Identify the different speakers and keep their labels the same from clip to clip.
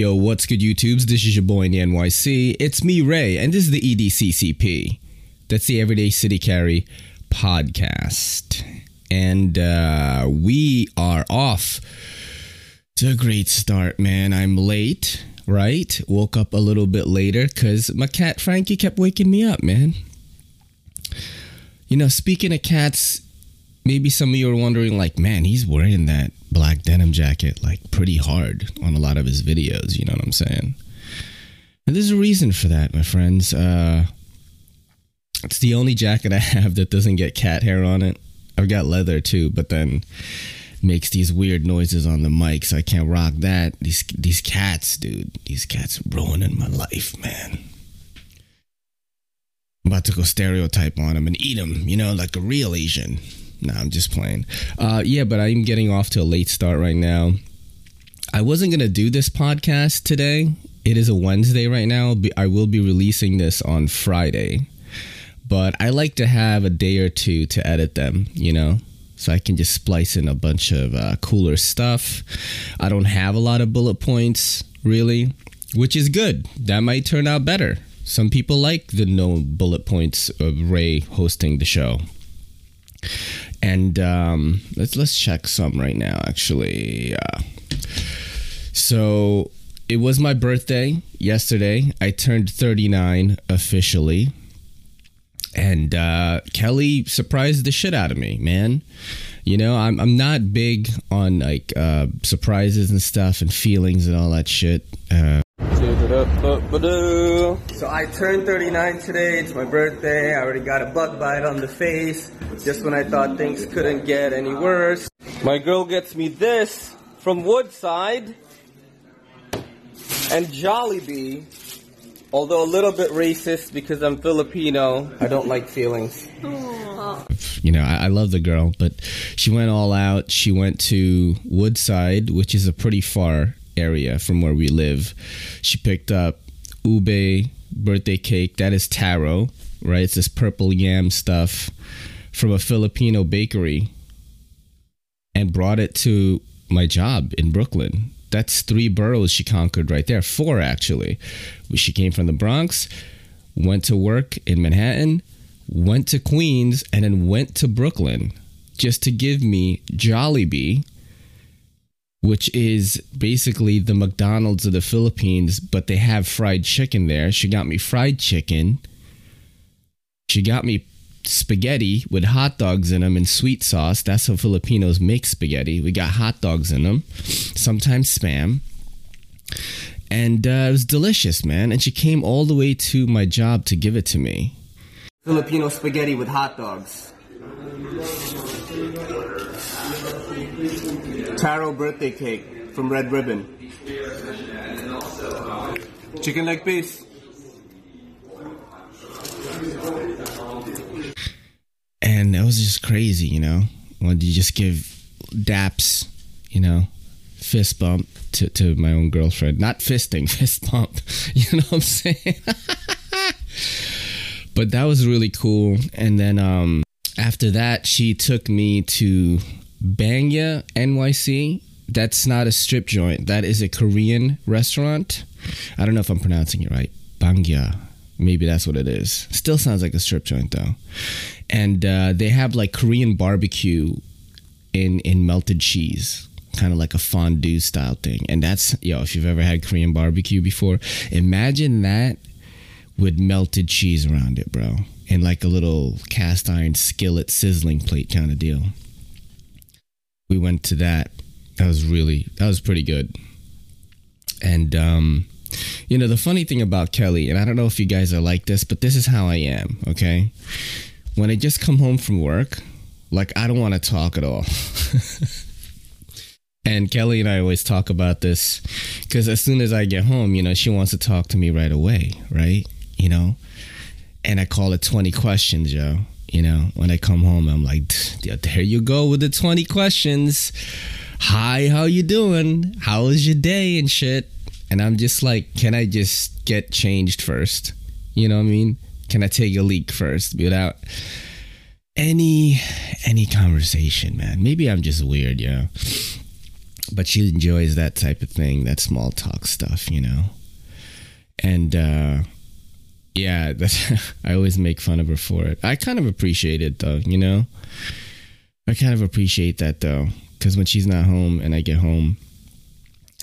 Speaker 1: Yo, what's good, YouTubes? This is your boy in the NYC. It's me, Ray, and this is the EDCCP. That's the Everyday City Carry podcast. And uh, we are off to a great start, man. I'm late, right? Woke up a little bit later because my cat Frankie kept waking me up, man. You know, speaking of cats, maybe some of you are wondering, like, man, he's wearing that black denim jacket like pretty hard on a lot of his videos. You know what I'm saying? And there's a reason for that, my friends. Uh, it's the only jacket I have that doesn't get cat hair on it. I've got leather too, but then makes these weird noises on the mic, so I can't rock that. These these cats, dude, these cats ruining my life, man. I'm about to go stereotype on them and eat them, you know, like a real Asian. No, I'm just playing. Uh, yeah, but I'm getting off to a late start right now. I wasn't gonna do this podcast today. It is a Wednesday right now. I will be releasing this on Friday, but I like to have a day or two to edit them. You know, so I can just splice in a bunch of uh, cooler stuff. I don't have a lot of bullet points really, which is good. That might turn out better. Some people like the no bullet points of Ray hosting the show and um, let's let's check some right now. Actually, so it was my birthday yesterday. I turned 39 officially, and uh, Kelly surprised the shit out of me, man. You know, I'm I'm not big on like uh, surprises and stuff and feelings and all that shit. Uh, so I turned 39 today. It's my birthday. I already got a bug bite on the face. Just when I thought things couldn't get any worse. My girl gets me this from Woodside and Jollibee. Although a little bit racist because I'm Filipino, I don't like feelings. You know, I, I love the girl, but she went all out. She went to Woodside, which is a pretty far area from where we live. She picked up ube birthday cake. That is taro, right? It's this purple yam stuff from a Filipino bakery and brought it to my job in Brooklyn. That's three boroughs she conquered right there. Four, actually. She came from the Bronx, went to work in Manhattan, went to Queens, and then went to Brooklyn just to give me Jollibee which is basically the McDonald's of the Philippines, but they have fried chicken there. She got me fried chicken. She got me spaghetti with hot dogs in them and sweet sauce. That's how Filipinos make spaghetti. We got hot dogs in them, sometimes spam. And uh, it was delicious, man. And she came all the way to my job to give it to me. Filipino spaghetti with hot dogs. Taro birthday cake from Red Ribbon. Chicken leg piece. And it was just crazy, you know. When you just give daps, you know, fist bump to, to my own girlfriend. Not fisting, fist bump. You know what I'm saying? but that was really cool. And then um, after that, she took me to Bangya NYC. That's not a strip joint. That is a Korean restaurant. I don't know if I'm pronouncing it right. Bangya. Maybe that's what it is. Still sounds like a strip joint though. And uh, they have like Korean barbecue in in melted cheese kind of like a fondue style thing. And that's, yo, if you've ever had Korean barbecue before, imagine that with melted cheese around it, bro. In like a little cast iron skillet sizzling plate kind of deal we went to that. That was really that was pretty good. And um, you know, the funny thing about Kelly, and I don't know if you guys are like this, but this is how I am, okay? When I just come home from work, like I don't want to talk at all. and Kelly and I always talk about this because as soon as I get home, you know, she wants to talk to me right away, right? You know, and I call it 20 questions, yo. You know, when I come home, I'm like, there you go with the 20 questions. Hi, how you doing? How was your day and shit? And I'm just like, can I just get changed first? You know what I mean? Can I take a leak first without any any conversation, man? Maybe I'm just weird, yeah. but she enjoys that type of thing, that small talk stuff, you know. And uh yeah, I always make fun of her for it. I kind of appreciate it though, you know. I kind of appreciate that though, because when she's not home and I get home,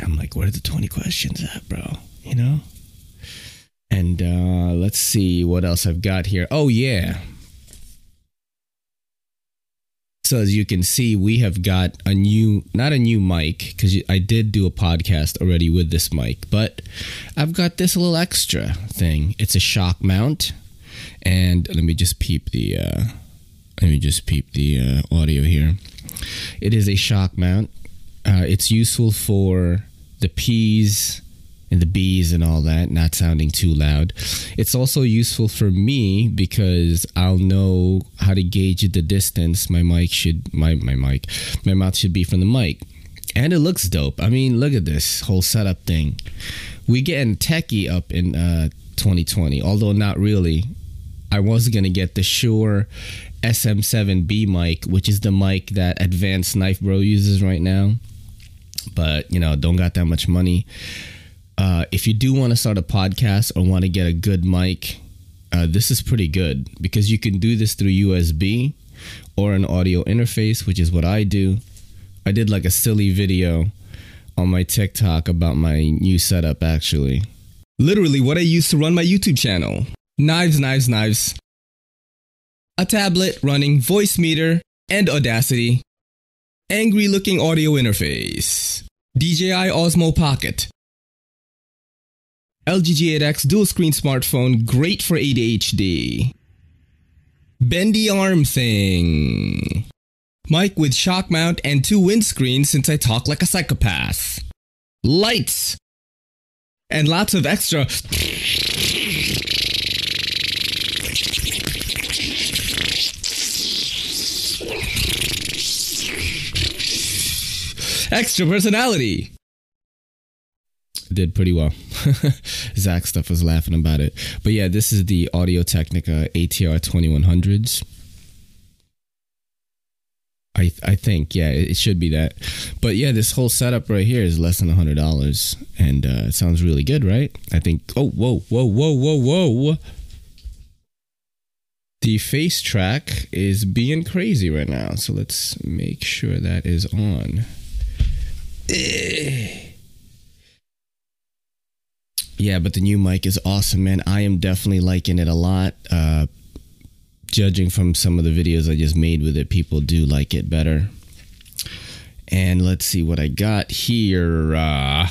Speaker 1: I'm like, "Where are the twenty questions at, bro?" You know. And uh let's see what else I've got here. Oh yeah, so as you can see, we have got a new, not a new mic, because I did do a podcast already with this mic, but I've got this little extra thing. It's a shock mount, and let me just peep the, uh, let me just peep the uh, audio here. It is a shock mount. Uh, it's useful for the P's and the B's and all that, not sounding too loud. It's also useful for me because I'll know how to gauge the distance my mic should my my mic my mouth should be from the mic. And it looks dope. I mean, look at this whole setup thing. We getting techie up in uh, 2020, although not really. I was gonna get the Shure SM7B mic, which is the mic that Advanced Knife Bro uses right now. But you know, don't got that much money. Uh, if you do want to start a podcast or want to get a good mic, uh, this is pretty good because you can do this through USB or an audio interface, which is what I do. I did like a silly video on my TikTok about my new setup, actually. Literally, what I use to run my YouTube channel knives, knives, knives. A tablet running Voicemeeter and Audacity. Angry looking audio interface. DJI Osmo Pocket. LG G8X dual screen smartphone, great for ADHD. Bendy arm thing. Mic with shock mount and two windscreens since I talk like a psychopath. Lights. And lots of extra. extra personality did pretty well. Zach stuff was laughing about it. But yeah, this is the Audio Technica ATR 2100s. I I think yeah, it should be that. But yeah, this whole setup right here is less than a hundred dollars, and uh, it sounds really good, right? I think. Oh, whoa, whoa, whoa, whoa, whoa. The face track is being crazy right now, so let's make sure that is on. Yeah, but the new mic is awesome, man. I am definitely liking it a lot. Uh, judging from some of the videos I just made with it, people do like it better. And let's see what I got here. Uh,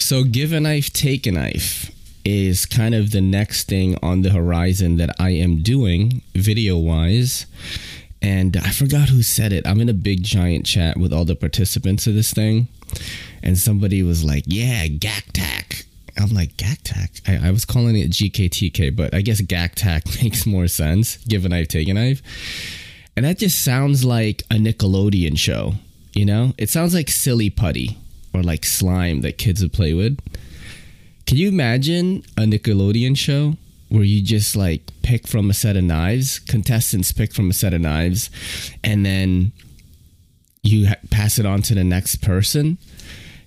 Speaker 1: so, give a knife, take a knife is kind of the next thing on the horizon that I am doing video wise. And I forgot who said it. I'm in a big giant chat with all the participants of this thing and somebody was like, "Yeah, GACTAC." I'm like GACTAC. I, I was calling it GKTK, but I guess GACTAC makes more sense. Give a knife, take a knife, and that just sounds like a Nickelodeon show. You know, it sounds like silly putty or like slime that kids would play with. Can you imagine a Nickelodeon show where you just like pick from a set of knives, contestants pick from a set of knives, and then you ha- pass it on to the next person?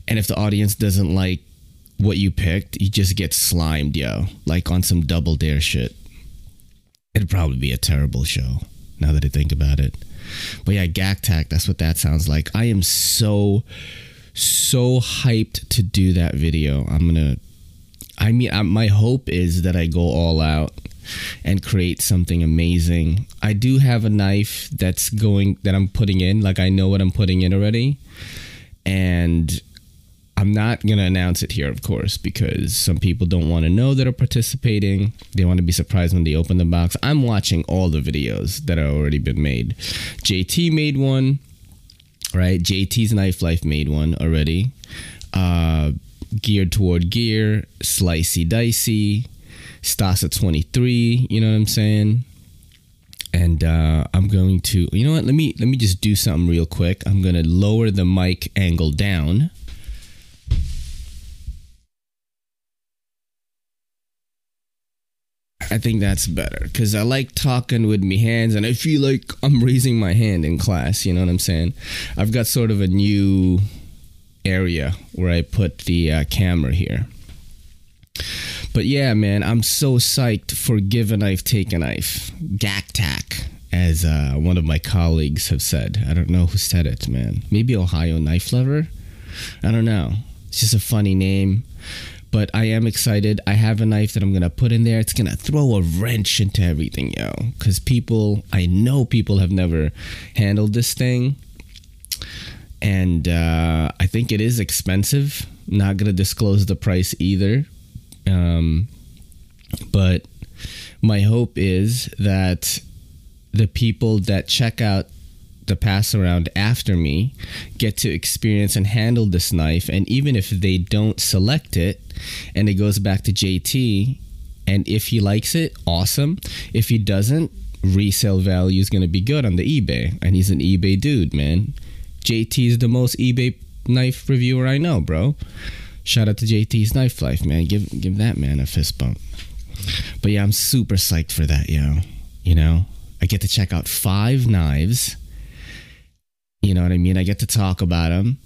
Speaker 1: And if the audience doesn't like what you picked, you just get slimed, yo. Like on some double dare shit. It'd probably be a terrible show, now that I think about it. But yeah, GACTAC, that's what that sounds like. I am so, so hyped to do that video. I'm gonna, I mean, I, my hope is that I go all out and create something amazing. I do have a knife that's going, that I'm putting in. Like, I know what I'm putting in already. And I'm not going to announce it here, of course, because some people don't want to know that are participating. They want to be surprised when they open the box. I'm watching all the videos that have already been made. JT made one, right? JT's Knife Life made one already. Uh, geared toward gear, slicey dicey, Stasa 23, you know what I'm saying? And uh, I'm going to, you know what? Let me let me just do something real quick. I'm gonna lower the mic angle down I think that's better because I like talking with my hands and I feel like I'm raising my hand in class. You know what I'm saying? I've got sort of a new area where I put the uh, camera here. But yeah, man, I'm so psyched for Give a Knife, Take a Knife. GACTAC, as uh, one of my colleagues have said. I don't know who said it, man. Maybe Ohio Knife Lover? I don't know. It's just a funny name. But I am excited. I have a knife that I'm to put in there. It's to throw a wrench into everything, yo. Because people, I know people have never handled this thing. And uh, I think it is expensive. Not to disclose the price either um, but my hope is that the people that check out the pass around after me get to experience and handle this knife. And even if they don't select it and it goes back to JT, and if he likes it, awesome. If he doesn't, resale value is going to be good on the eBay. And he's an eBay dude, man. JT is the most eBay knife reviewer I know, bro. Shout out to JT's Knife Life, man. Give give that man a fist bump. But yeah, I'm super psyched for that, yo. You know, I get to check out five knives. You know what I mean? I get to talk about them.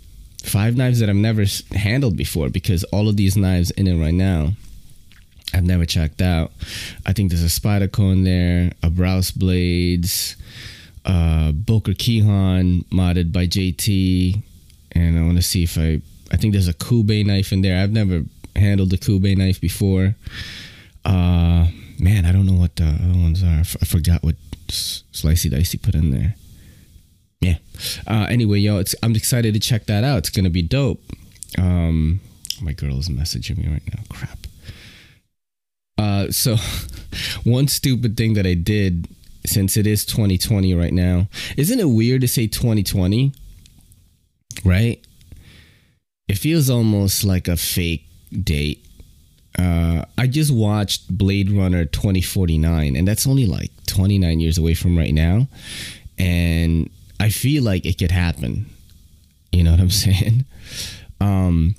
Speaker 1: Five knives that I've never handled before because all of these knives in it right now, I've never checked out. I think there's a Spyderco in there, a Brous Blades, uh, Boker Kihon modded by JT, and I want to see if I I think there's a Kube knife in there. I've never handled a Kube knife before. Uh, man, I don't know what the other ones are. I forgot what slicey dicey put in there. Yeah. Uh, anyway, yo, I'm excited to check that out. It's gonna be dope. Um, my girl is messaging me right now. Crap. Uh, so one stupid thing that I did since it is 2020 right now, isn't it weird to say 2020? Right? it feels almost like a fake date. Uh, I just watched Blade Runner 2049, and that's only like 29 years away from right now. And I feel like it could happen. You know what I'm saying? Um,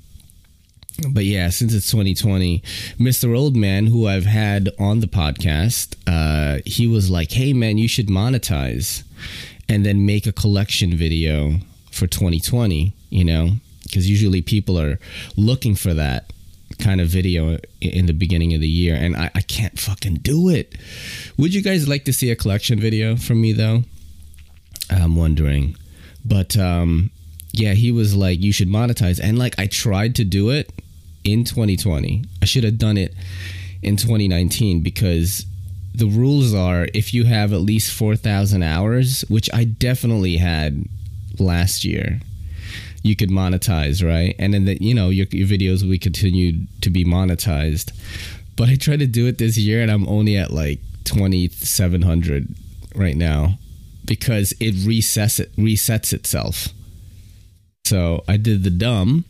Speaker 1: but yeah, since it's 2020, Mr. Old Man, who I've had on the podcast, uh, he was like, "Hey man, you should monetize, and then make a collection video for 2020." You know, because usually people are looking for that kind of video in the beginning of the year and I, I, can't fucking do it would you guys like to see a collection video from me though i'm wondering but um yeah he was like you should monetize and like i tried to do it in 2020 i should have done it in 2019 because the rules are if you have at least 4000 hours which i definitely had last year you could monetize, right? And then the, you know your, your videos will continue to be monetized. But I tried to do it this year, and I'm only at like twenty seven hundred right now because it resets it resets itself. So I did the dumb,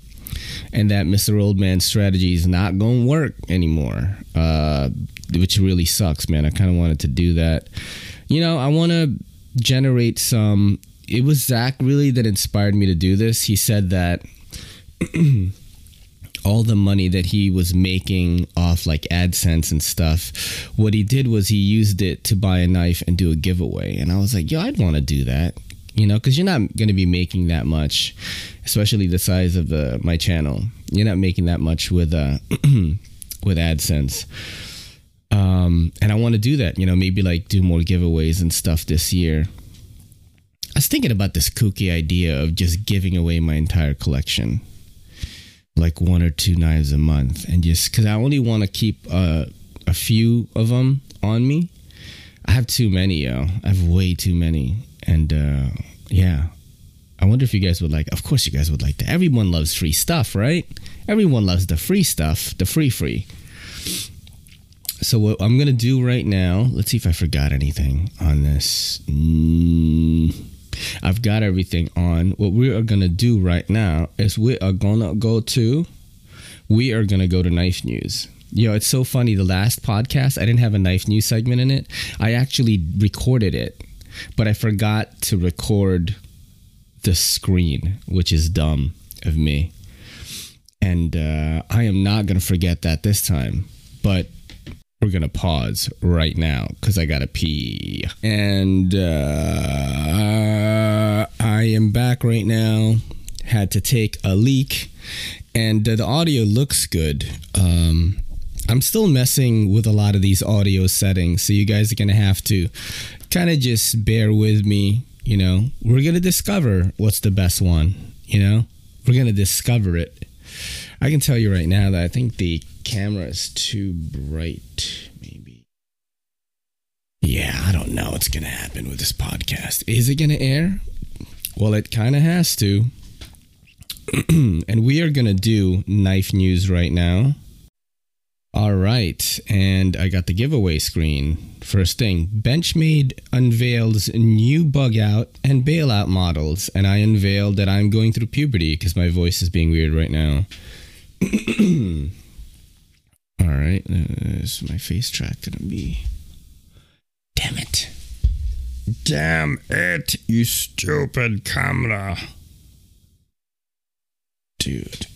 Speaker 1: and that Mr. Oldman strategy is not going to work anymore, uh, which really sucks, man. I kind of wanted to do that. You know, I want to generate some it was Zach really that inspired me to do this. He said that all the money that he was making off like AdSense and stuff, what he did was he used it to buy a knife and do a giveaway. And I was like, yo, I'd want to do that. You know, because you're not going to be making that much, especially the size of uh, my channel. You're not making that much with uh, with AdSense. Um, and I want to do that. You know, maybe like do more giveaways and stuff this year. I was thinking about this kooky idea of just giving away my entire collection, like one or two knives a month, and just because I only want to keep uh, a few of them on me. I have too many, yo. I have way too many, and uh, yeah. I wonder if you guys would like. Of course, you guys would like that. Everyone loves free stuff, right? Everyone loves the free stuff, the free free. So what I'm gonna do right now? Let's see if I forgot anything on this. Mm. I've got everything on. What we are going to do right now is we are going to go to, we are going to go to Knife News. Yo, it's so funny. The last podcast, I didn't have a Knife News segment in it. I actually recorded it, but I forgot to record the screen, which is dumb of me. And uh, I am not going to forget that this time. But we're gonna pause right now because I gotta pee. And uh, I am back right now. Had to take a leak, and uh, the audio looks good. Um, I'm still messing with a lot of these audio settings, so you guys are gonna have to kind of just bear with me. You know, we're gonna discover what's the best one. You know, we're gonna discover it. I can tell you right now that I think the camera is too bright, maybe. Yeah, I don't know what's to happen with this podcast. Is it to air? Well, it kind of has to. and we are going to do knife news right now. All right, and I got the giveaway screen. First thing, Benchmade unveils new bug out and bailout models, and I unveiled that I'm going through puberty because my voice is being weird right now. All right, uh, is my face track gonna be? Damn it! Damn it! You stupid camera, dude.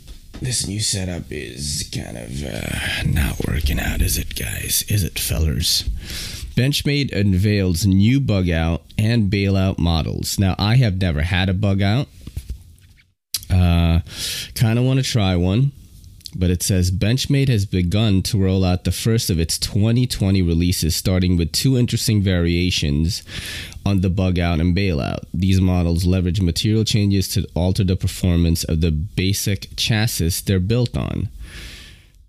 Speaker 1: This new setup is kind of uh, not working out, is it, guys? Is it, fellers? Benchmade unveils new bug out and bailout models. Now, I have never had a bug out. Uh, kind of want to try one but it says Benchmade has begun to roll out the first of its 2020 releases, starting with two interesting variations on the bug out and bailout. These models leverage material changes to alter the performance of the basic chassis they're built on.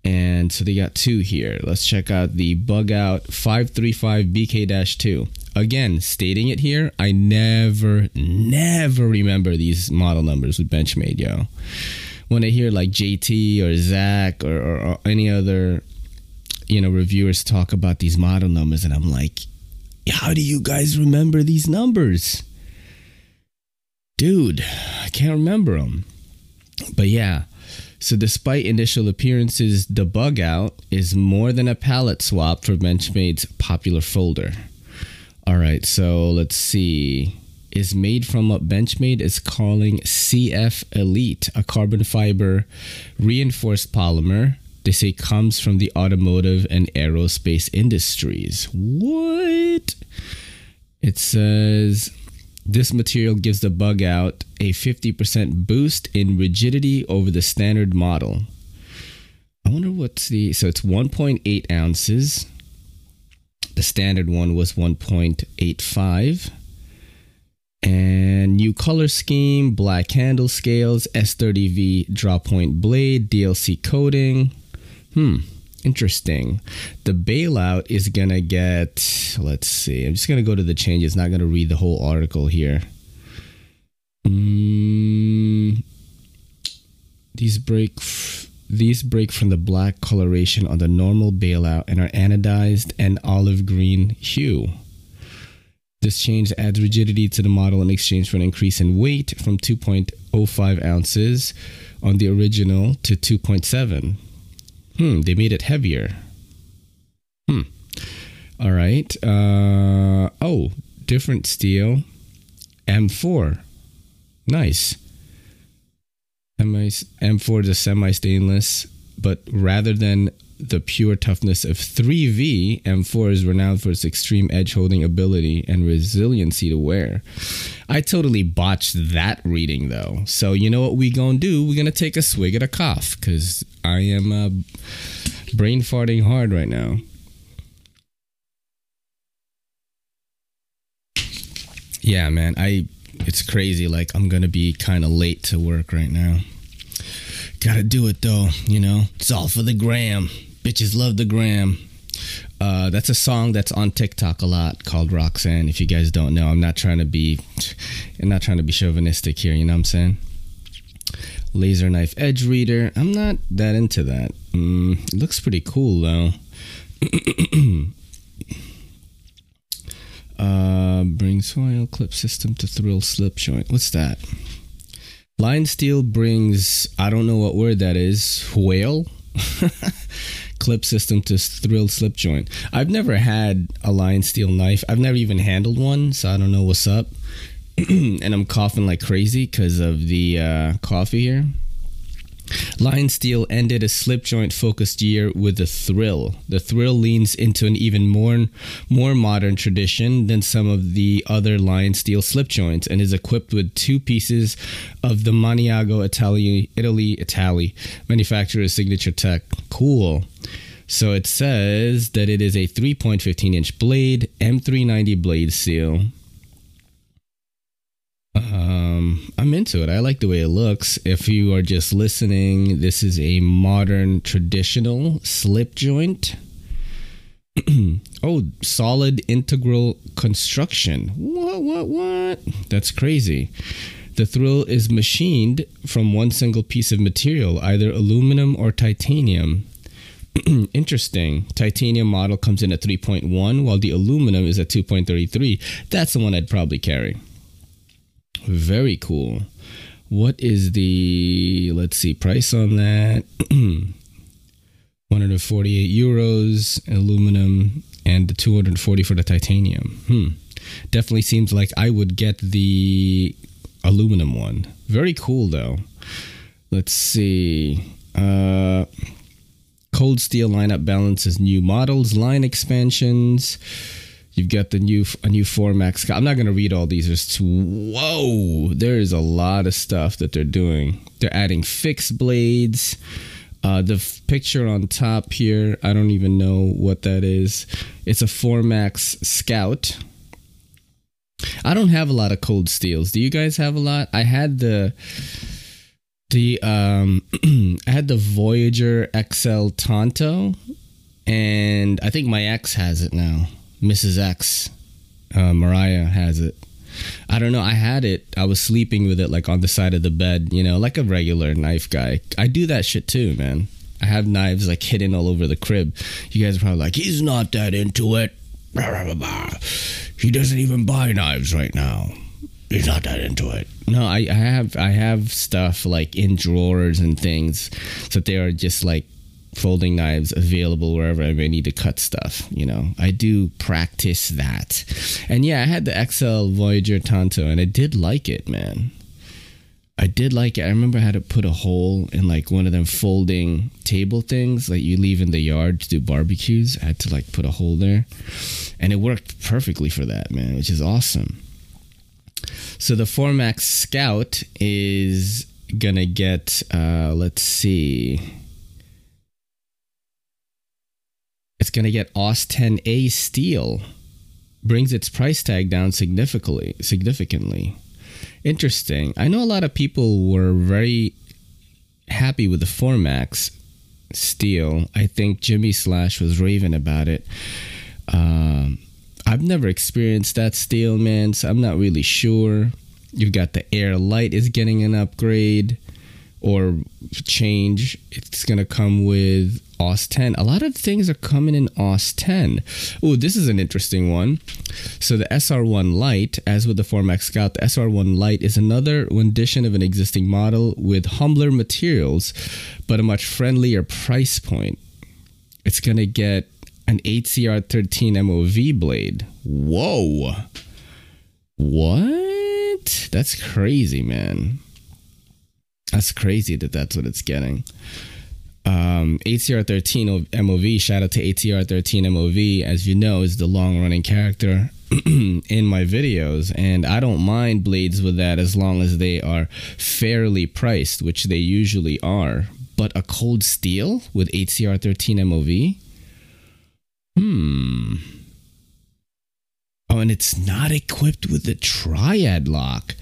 Speaker 1: And so they got two here. Let's check out the bug out 535 BK 2. Again, stating it here, I never, never remember these model numbers with Benchmade, yo when I hear like JT or Zach or, or, or any other, you know, reviewers talk about these model numbers, and I'm like, how do you guys remember these numbers? Dude, I can't remember them. But yeah, so despite initial appearances, the bug out is more than a palette swap for Benchmade's popular folder. All right, so let's see is made from what Benchmade is calling CF Elite, a carbon fiber reinforced polymer. They say comes from the automotive and aerospace industries. What? It says this material gives the bug out a 50% boost in rigidity over the standard model. I wonder what's the so it's 1.8 ounces. The standard one was 1.85 and new color scheme, black handle scales, S30V draw point blade, DLC coating. Hmm, interesting. The bailout is gonna get, let's see, I'm just gonna go to the changes, not gonna read the whole article here. Mm, these break. these break from the black coloration on the normal bailout and are anodized and olive green hue. This change adds rigidity to the model in exchange for an increase in weight from 2.05 ounces on the original to 2.7. Hmm, they made it heavier. Hmm. All right. Uh, oh, different steel. M4. Nice. M4 is a semi stainless, but rather than the pure toughness of 3V, M4 is renowned for its extreme edge holding ability and resiliency to wear. I totally botched that reading though. So, you know what we gonna do? We're gonna take a swig at a cough because I am uh, brain farting hard right now. Yeah, man, I it's crazy. Like I'm gonna be kind of late to work right now. Gotta do it though, you know. It's all for the gram. Bitches love the gram. Uh, that's a song that's on TikTok a lot called Roxanne. If you guys don't know, I'm not trying to be, I'm not trying to be chauvinistic here. You know what I'm saying? Laser knife edge reader. I'm not that into that. Mm, it looks pretty cool though. uh, bring soil clip system to thrill slip joint. What's that? Line steel brings. I don't know what word that is. Whale. clip system to thrill slip joint. I've never had a lion steel knife. I've never even handled one, so I don't know what's up. and I'm coughing like crazy because of the uh, coffee here. Lion Steel ended a slip joint focused year with a Thrill. The Thrill leans into an even more more modern tradition than some of the other Lion Steel slip joints and is equipped with two pieces of the Maniago Italy Italy Italy manufacturer's signature tech. Cool. So it says that it is a 3.15 inch blade, M390 blade seal. Um, I'm into it. I like the way it looks. If you are just listening, this is a modern traditional slip joint. oh, solid integral construction. What, what, what? That's crazy. The thrill is machined from one single piece of material, either aluminum or titanium. Interesting. Titanium model comes in at 3.1, while the aluminum is at 2.33. That's the one I'd probably carry. Very cool. What is the let's see price on that? 148 euros aluminum and the 240 for the titanium. Hmm. Definitely seems like I would get the aluminum one. Very cool though. Let's see. Uh Cold Steel lineup balances new models, line expansions You've got the new a new 4-Max. I'm not going to read all these. There's too, whoa, there is a lot of stuff that they're doing. They're adding fixed blades. Uh, the f- picture on top here, I don't even know what that is. It's a 4-Max Scout. I don't have a lot of cold steels. Do you guys have a lot? I had the the um I had the Voyager XL Tonto and I think my ex has it now. Mrs. X, uh, Mariah has it. I don't know. I had it. I was sleeping with it like on the side of the bed, you know, like a regular knife guy. I do that shit too, man. I have knives like hidden all over the crib. You guys are probably like, he's not that into it. He doesn't even buy knives right now. He's not that into it. No, I, I have I have stuff like in drawers and things so they are just like folding knives available wherever I may need to cut stuff. You know, I do practice that. And yeah, I had the XL Voyager Tonto and I did like it, man. I did like it. I remember I had to put a hole in like one of them folding table things like you leave in the yard to do barbecues. I had to like put a hole there. And it worked perfectly for that, man, which is awesome. So the 4-Max Scout is gonna get uh let's see it's going to get AUS 10A steel. Brings its price tag down significantly. Significantly. Interesting. I know a lot of people were very happy with the 4-Max steel. I think Jimmy Slash was raving about it. Um, I've never experienced that steel, man, so I'm not really sure. You've got the Air Light is getting an upgrade or change. It's going to come with AUS 10. A lot of things are coming in AUS 10. Oh, this is an interesting one. So the SR1 Lite, as with the 4-Max Scout, the SR1 Lite is another rendition of an existing model with humbler materials, but a much friendlier price point. It's going to get an 8CR13 MOV blade. Whoa. What? That's crazy, man. That's crazy that that's what it's getting. Um, 8CR13 MOV, shout out to 8CR13 MOV, as you know, is the long running character in my videos. And I don't mind blades with that as long as they are fairly priced, which they usually are. But a cold steel with 8CR13 MOV? Hmm. Oh, and it's not equipped with the triad lock.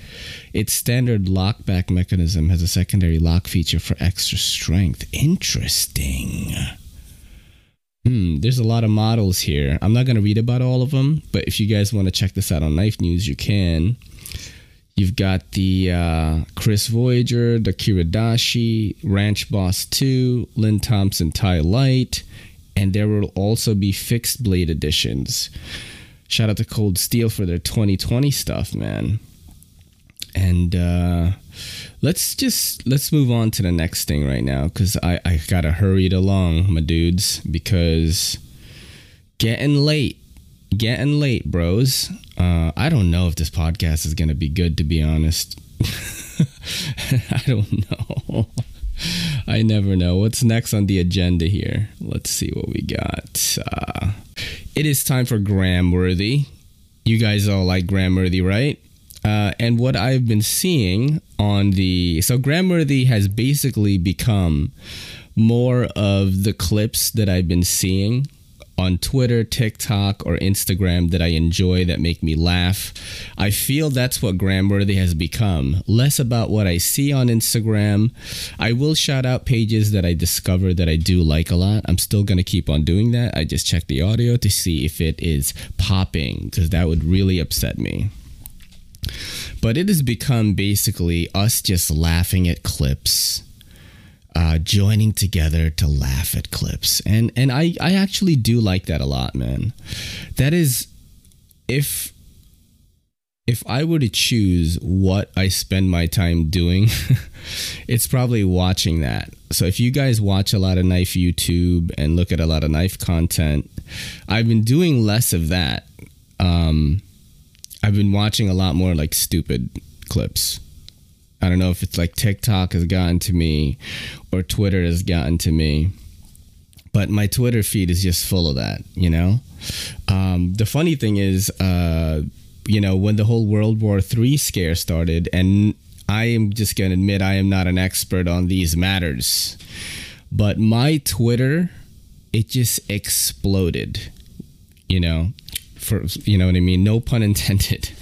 Speaker 1: Its standard lockback mechanism has a secondary lock feature for extra strength. Interesting. Hmm, there's a lot of models here. I'm not going to read about all of them, but if you guys want to check this out on Knife News, you can. You've got the uh, Chris Voyager, the Kiridashi, Ranch Boss 2, Lynn Thompson Ti-Lite, and there will also be fixed blade editions. Shout out to Cold Steel for their 2020 stuff, man and uh, let's just let's move on to the next thing right now because I, I gotta hurry it along my dudes because getting late getting late bros uh, i don't know if this podcast is gonna be good to be honest i don't know I never know. What's next on the agenda here? Let's see what we got. Uh, it is time for Gramworthy. You guys all like Gramworthy, right? Uh, and what I've been seeing on the so Gramworthy has basically become more of the clips that I've been seeing on Twitter, TikTok, or Instagram that I enjoy that make me laugh. I feel that's what Gramworthy has become. Less about what I see on Instagram. I will shout out pages that I discover that I do like a lot. I'm still going to keep on doing that. I just check the audio to see if it is popping because that would really upset me. But it has become basically us just laughing at clips uh, joining together to laugh at clips, and and I I actually do like that a lot, man. That is, if if I were to choose what I spend my time doing, it's probably watching that. So if you guys watch a lot of knife YouTube and look at a lot of knife content, I've been doing less of that. Um, I've been watching a lot more like stupid clips. I don't know if it's like TikTok has gotten to me or Twitter has gotten to me, but my Twitter feed is just full of that, you know? Um, the funny thing is, uh, you know, when the whole World War III scare started, and I am just going to admit I am not an expert on these matters, but my Twitter, it just exploded, you know? For, you know what I mean? No pun intended.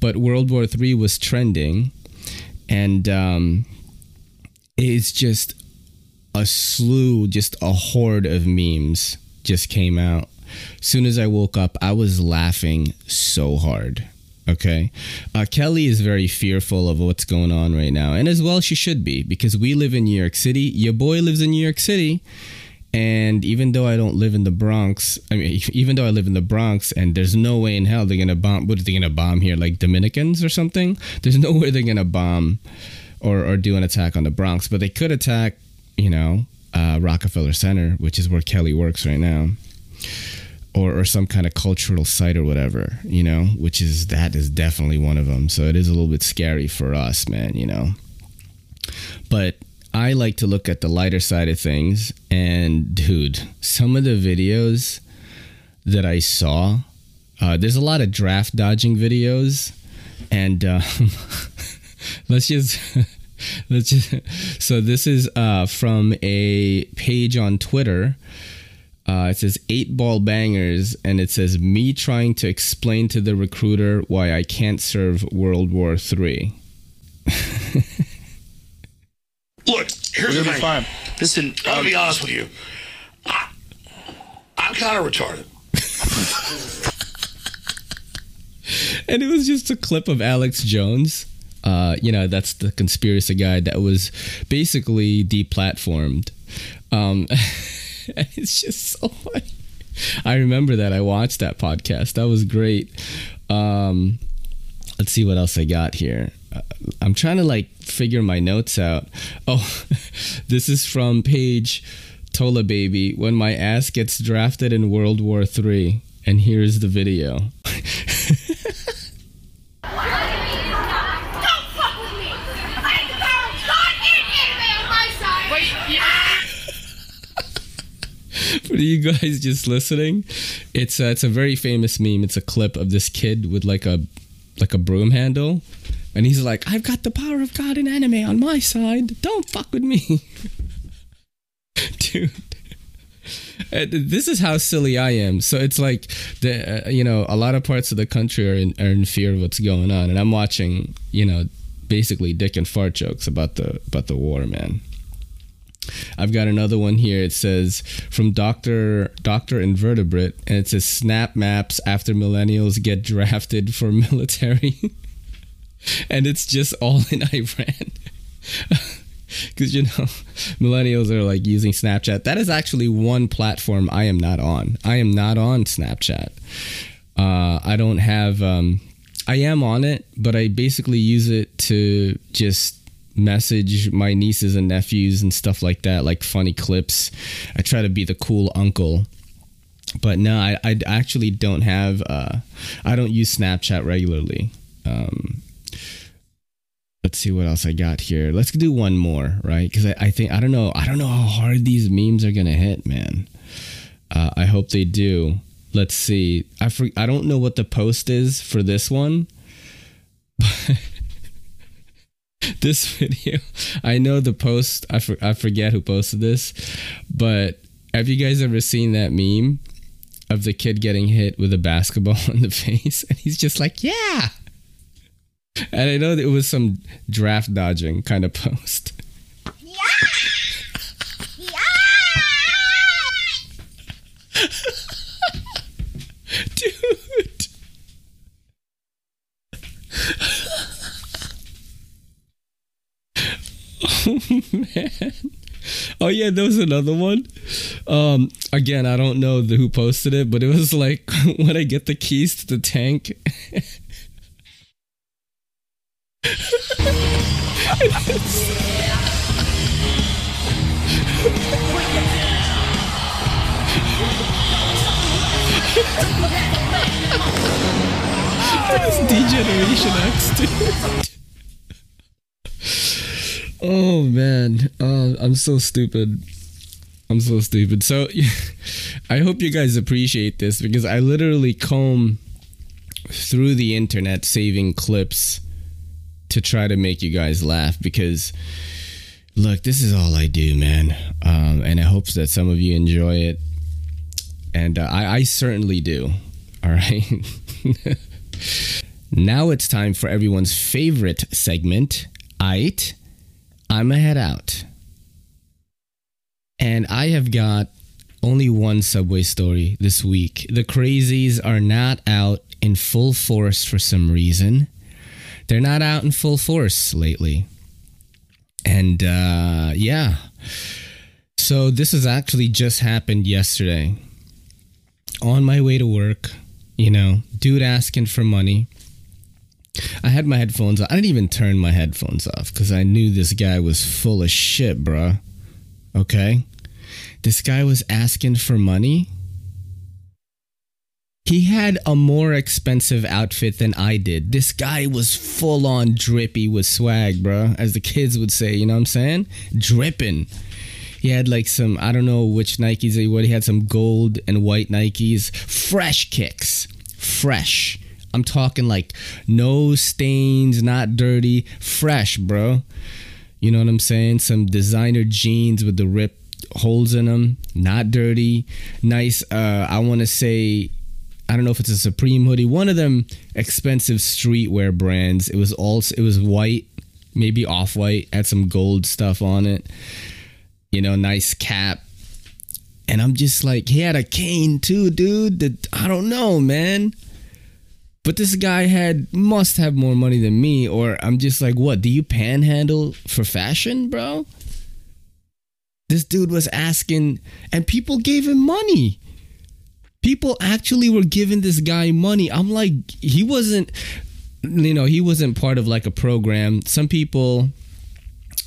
Speaker 1: But World War III was trending and um, it's just a slew, just a horde of memes just came out. Soon as I woke up, I was laughing so hard. Okay. Uh, Kelly is very fearful of what's going on right now. And as well, she should be because we live in New York City. Your boy lives in New York City. And even though I don't live in the Bronx, I mean, even though I live in the Bronx, and there's no way in hell they're gonna bomb. What are they gonna bomb here? Like Dominicans or something? There's no way they're gonna bomb or or do an attack on the Bronx. But they could attack, you know, uh, Rockefeller Center, which is where Kelly works right now, or or some kind of cultural site or whatever. You know, which is that is definitely one of them. So it is a little bit scary for us, man. You know, but I like to look at the lighter side of things. And dude, some of the videos that I saw, uh, there's a lot of draft dodging videos, and um, let's just. let's just so this is uh, from a page on Twitter. Uh, it says eight ball bangers, and it says me trying to explain to the recruiter why I can't serve World War Three.
Speaker 2: Look, here's the thing. Fine. Listen, I'll um, be honest with you. I, I'm kind of retarded.
Speaker 1: and it was just a clip of Alex Jones. Uh, you know, that's the conspiracy guy that was basically deplatformed. Um, it's just so funny. I remember that. I watched that podcast. That was great. Um, let's see what else I got here. Uh, I'm trying to like figure my notes out. Oh, this is from page Tola Baby when my ass gets drafted in World War Three, and here's the video. For you guys just listening, it's uh, it's a very famous meme. It's a clip of this kid with like a like a broom handle and he's like, I've got the power of God and anime on my side. Don't fuck with me. Dude. This is how silly I am. So it's like the uh, you know a lot of parts of the country are in, are in fear of what's going on, and I'm watching you know basically dick and fart jokes about the about the war, man. I've got another one here. It says from Doctor Doctor Invertebrate, and it says snap maps after millennials get drafted for military and it's just all in Iran. Because, you know, millennials are like using Snapchat. That is actually one platform I am not on. I am not on Snapchat. Uh, I don't have, um, I am on it, but I basically use it to just message my nieces and nephews and stuff like that, like funny clips. I try to be the cool uncle. But no, I, I actually don't have, uh, I don't use Snapchat regularly. Um, let's see what else I got here. Let's do one more, right? Because I, I, think I don't know. I don't know how hard these memes are gonna hit, man. Uh, I hope they do. Let's see. I for, I don't know what the post is for this one. this video, I know the post. I for, I forget who posted this, but have you guys ever seen that meme of the kid getting hit with a basketball in the face, and he's just like, "Yeah." And I know it was some draft dodging kind of post. Yeah! Yeah! Dude. oh man. Oh yeah, there was another one. Um again, I don't know the, who posted it, but it was like when I get the keys to the tank Degeneration X, dude. oh man, oh, I'm so stupid. I'm so stupid. So, I hope you guys appreciate this because I literally comb through the internet saving clips to try to make you guys laugh because look, this is all I do, man. Um, and I hope that some of you enjoy it. And uh, I, I certainly do. All right. now it's time for everyone's favorite segment. It, I'm a head out. And I have got only one subway story this week. The crazies are not out in full force for some reason they're not out in full force lately. And uh, yeah. So this has actually just happened yesterday. On my way to work, you know, dude asking for money. I had my headphones on. I didn't even turn my headphones off because I knew this guy was full of shit, bruh. Okay? This guy was asking for money he had a more expensive outfit than I did. This guy was full on drippy with swag, bro, as the kids would say, you know what I'm saying? Dripping. He had like some, I don't know which Nikes he what he had some gold and white Nikes, fresh kicks. Fresh. I'm talking like no stains, not dirty, fresh, bro. You know what I'm saying? Some designer jeans with the ripped holes in them, not dirty. Nice uh I want to say I don't know if it's a Supreme hoodie, one of them expensive streetwear brands. It was all it was white, maybe off white, had some gold stuff on it. You know, nice cap. And I'm just like, he had a cane too, dude. That I don't know, man. But this guy had must have more money than me, or I'm just like, what? Do you panhandle for fashion, bro? This dude was asking, and people gave him money people actually were giving this guy money. I'm like, he wasn't, you know, he wasn't part of like a program. Some people,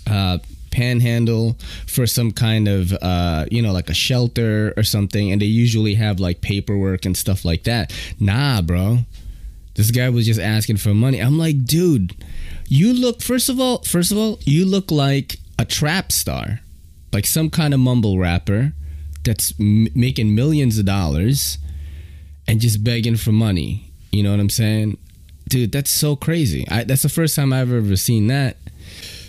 Speaker 1: uh, panhandle for some kind of uh you know like a shelter or something and they usually have like paperwork and stuff like that. Nah bro. This guy was just asking for money. I'm like dude you look first of all first of all you look like a trap star. Like some kind of mumble rapper that's m- making millions of dollars and just begging for money. You know what I'm saying? Dude, that's so crazy. I, that's the first time I've ever seen that.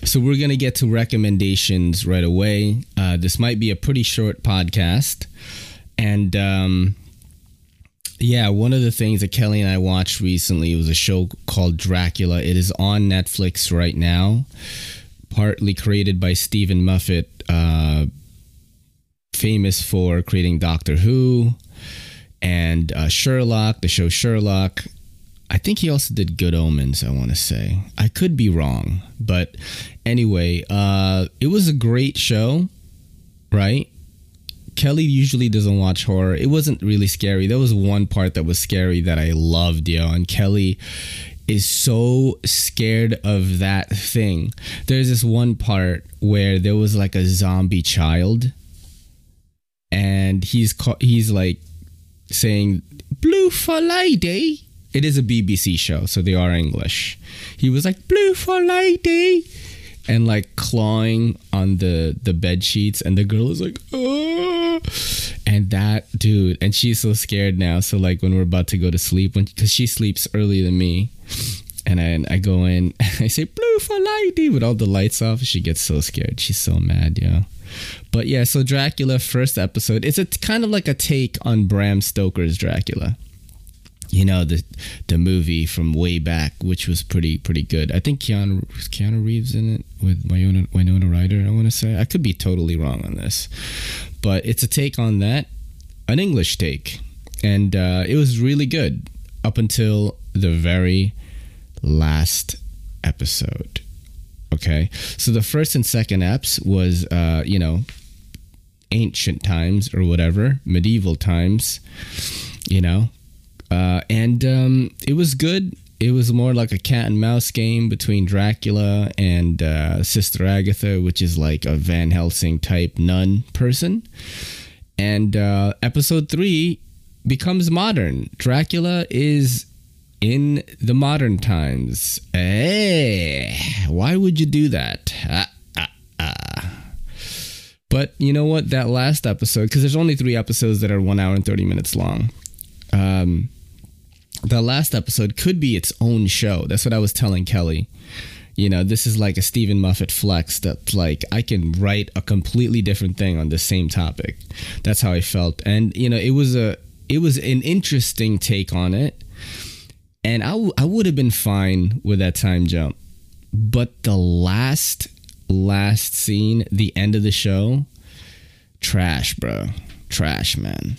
Speaker 1: So we're going to get to recommendations right away. Uh, this might be a pretty short podcast. And um, yeah, one of the things that Kelly and I watched recently was a show called Dracula. It is on Netflix right now, partly created by Steven Moffat, uh, famous for creating Doctor Who and uh, Sherlock, the show Sherlock. I think he also did Good Omens, I want to say. I could be wrong. But anyway, uh, it was a great show, right? Kelly usually doesn't watch horror. It wasn't really scary. There was one part that was scary that I loved, yo. And Kelly is so scared of that thing. There's this one part where there was like a zombie child and he's he's like saying bloofer lady it is a BBC show, so they are English. He was like bloofer lady, and like clawing on the the bed sheets, and the girl is like, oh, and that dude, and she's so scared now. So like when we're about to go to sleep, when because she sleeps earlier than me, and I, I go in, and I say bloofer lady with all the lights off. She gets so scared. She's so mad, yo. But yeah, so Dracula first episode. It's a kind of like a take on Bram Stoker's Dracula you know the the movie from way back, which was pretty pretty good. I think Keanu Keanu Reeves in it with Winona, Winona Ryder. I want to say I could be totally wrong on this, but it's a take on that, an English take, and uh, it was really good up until the very last episode. Okay, so the first and second eps was uh, you know ancient times or whatever medieval times you know uh, and um, it was good. It was more like a cat and mouse game between Dracula and uh, Sister Agatha, which is like a Van Helsing type nun person. And uh, episode three becomes modern. Dracula is in the modern times. Hey, why would you do that? Ah, ah, ah. But you know what? That last episode, because there's only three episodes that are one hour and 30 minutes long. Um, the last episode could be its own show. That's what I was telling Kelly. You know, this is like a Steven Moffat flex that like I can write a completely different thing on the same topic. That's how I felt. And you know, it was a it was an interesting take on it. And I, w- I would have been fine with that time jump. But the last last scene, the end of the show, trash, bro. Trash, man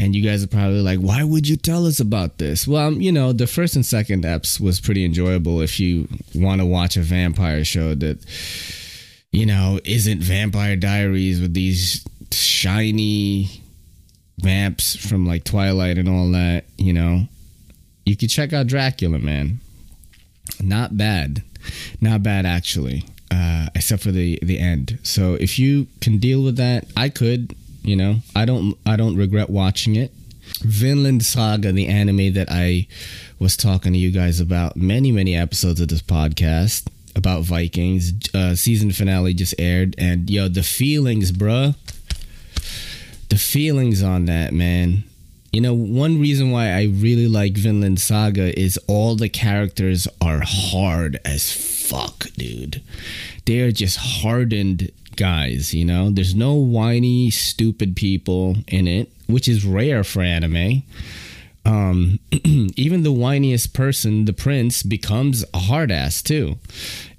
Speaker 1: and you guys are probably like, why would you tell us about this? Well, um, you know, the first and second eps was pretty enjoyable if you want to watch a vampire show that, you know, isn't Vampire Diaries with these shiny vamps from like Twilight and all that, you know. You could check out Dracula, man. Not bad. Not bad, actually. Uh, except for the the end. So if you can deal with that, I could. You know, I don't I don't regret watching it. Vinland Saga, the anime that I was talking to you guys about many many episodes of this podcast about Vikings. Uh, season finale just aired, and yo, the feelings, bruh. The feelings on that, man. You know, one reason why I really like Vinland Saga is all the characters are hard as fuck, dude. They are just hardened guys, you know? There's no whiny, stupid people in it, which is rare for anime. Um, even the whiniest person, the prince, becomes a hard ass too.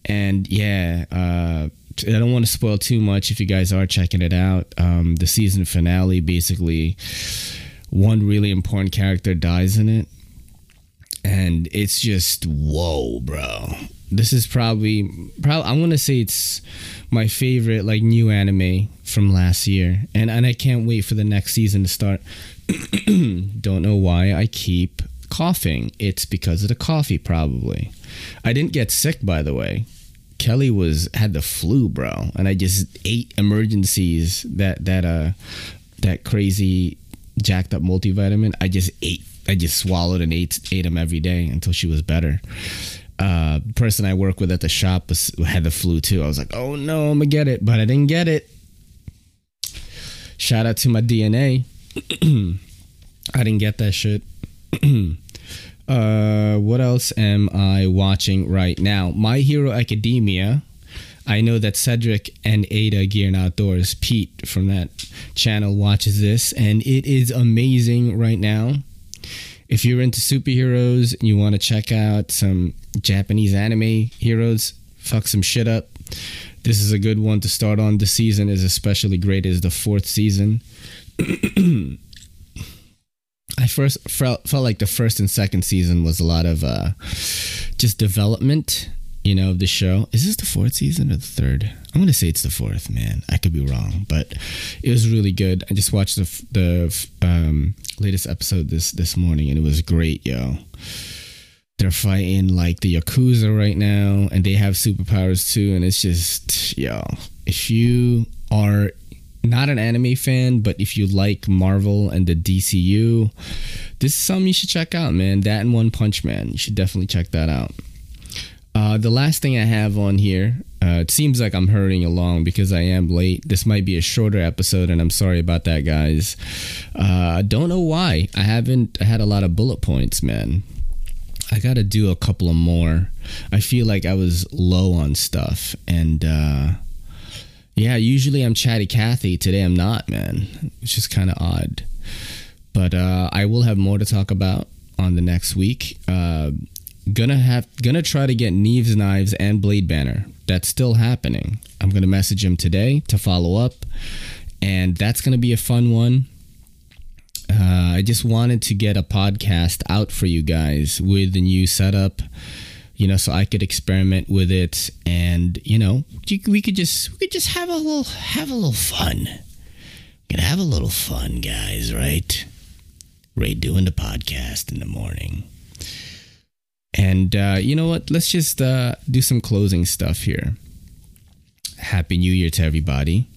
Speaker 1: And yeah, uh, I don't want to spoil too much if you guys are checking it out. Um, the season finale basically, one really important character dies in it. And it's just, whoa, bro this is probably probably I'm gonna say it's my favorite like new anime from last year, and and I can't wait for the next season to start. Don't know why I keep coughing. It's because of the coffee, probably. I didn't get sick, by the way. Kelly was had the flu, bro, and I just ate Emergen-Cs that that uh that crazy jacked up multivitamin. I just ate. I just swallowed and ate ate them every day until she was better uh, person I work with at the shop was, had the flu too. I was like, oh no, I'm gonna get it, but I didn't get it. Shout out to my DNA. I didn't get that shit. uh, what else am I watching right now? My Hero Academia. I know that Cedric and Ada Gear and Outdoors, Pete from that channel, watches this, and it is amazing right now if you're into superheroes and you want to check out some Japanese anime heroes, fuck some shit up. This is a good one to start on. The season is especially great. Is the fourth season. I first felt felt like the first and second season was a lot of uh, just development you know, of the show. Is this the fourth season or the third? I'm gonna say it's the fourth. Man, I could be wrong, but it was really good. I just watched the the um, latest episode this this morning, and it was great, yo. They're fighting like the yakuza right now, and they have superpowers too. And it's just, yo, if you are not an anime fan, but if you like Marvel and the DCU, this is something you should check out, man. That and One Punch Man. You should definitely check that out. Uh, the last thing I have on here, uh, it seems like I'm hurrying along because I am late. This might be a shorter episode, and I'm sorry about that, guys. Uh, I don't know why. I haven't had a lot of bullet points, man. I got to do a couple of more. I feel like I was low on stuff, and uh, yeah, usually I'm chatty Cathy. Today I'm not, man. It's just kind of odd. But uh, I will have more to talk about on the next week. Uh, gonna have gonna try to get Neves Knives and Blade Banner. That's still happening. I'm gonna message him today to follow up, and that's gonna be a fun one. Uh, I just wanted to get a podcast out for you guys with the new setup, you know, so I could experiment with it, and you know, we could just we could just have a little have a little fun. We could have a little fun, guys, right? Ray doing the podcast in the morning. And uh, you know what? Let's just uh, do some closing stuff here. Happy New Year to everybody.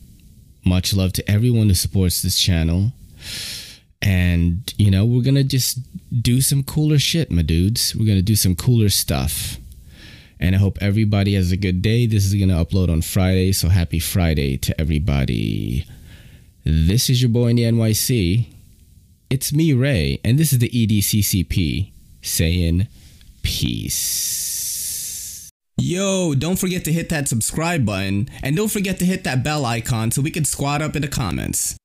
Speaker 1: Much love to everyone who supports this channel. And, you know, we're going to just do some cooler shit, my dudes. We're going to do some cooler stuff. And I hope everybody has a good day. This is going to upload on Friday. So happy Friday to everybody. This is your boy in the NYC. It's me, Ray. And this is the EDCCP saying peace. Yo, don't forget to hit that subscribe button and don't forget to hit that bell icon so we can squat up in the comments.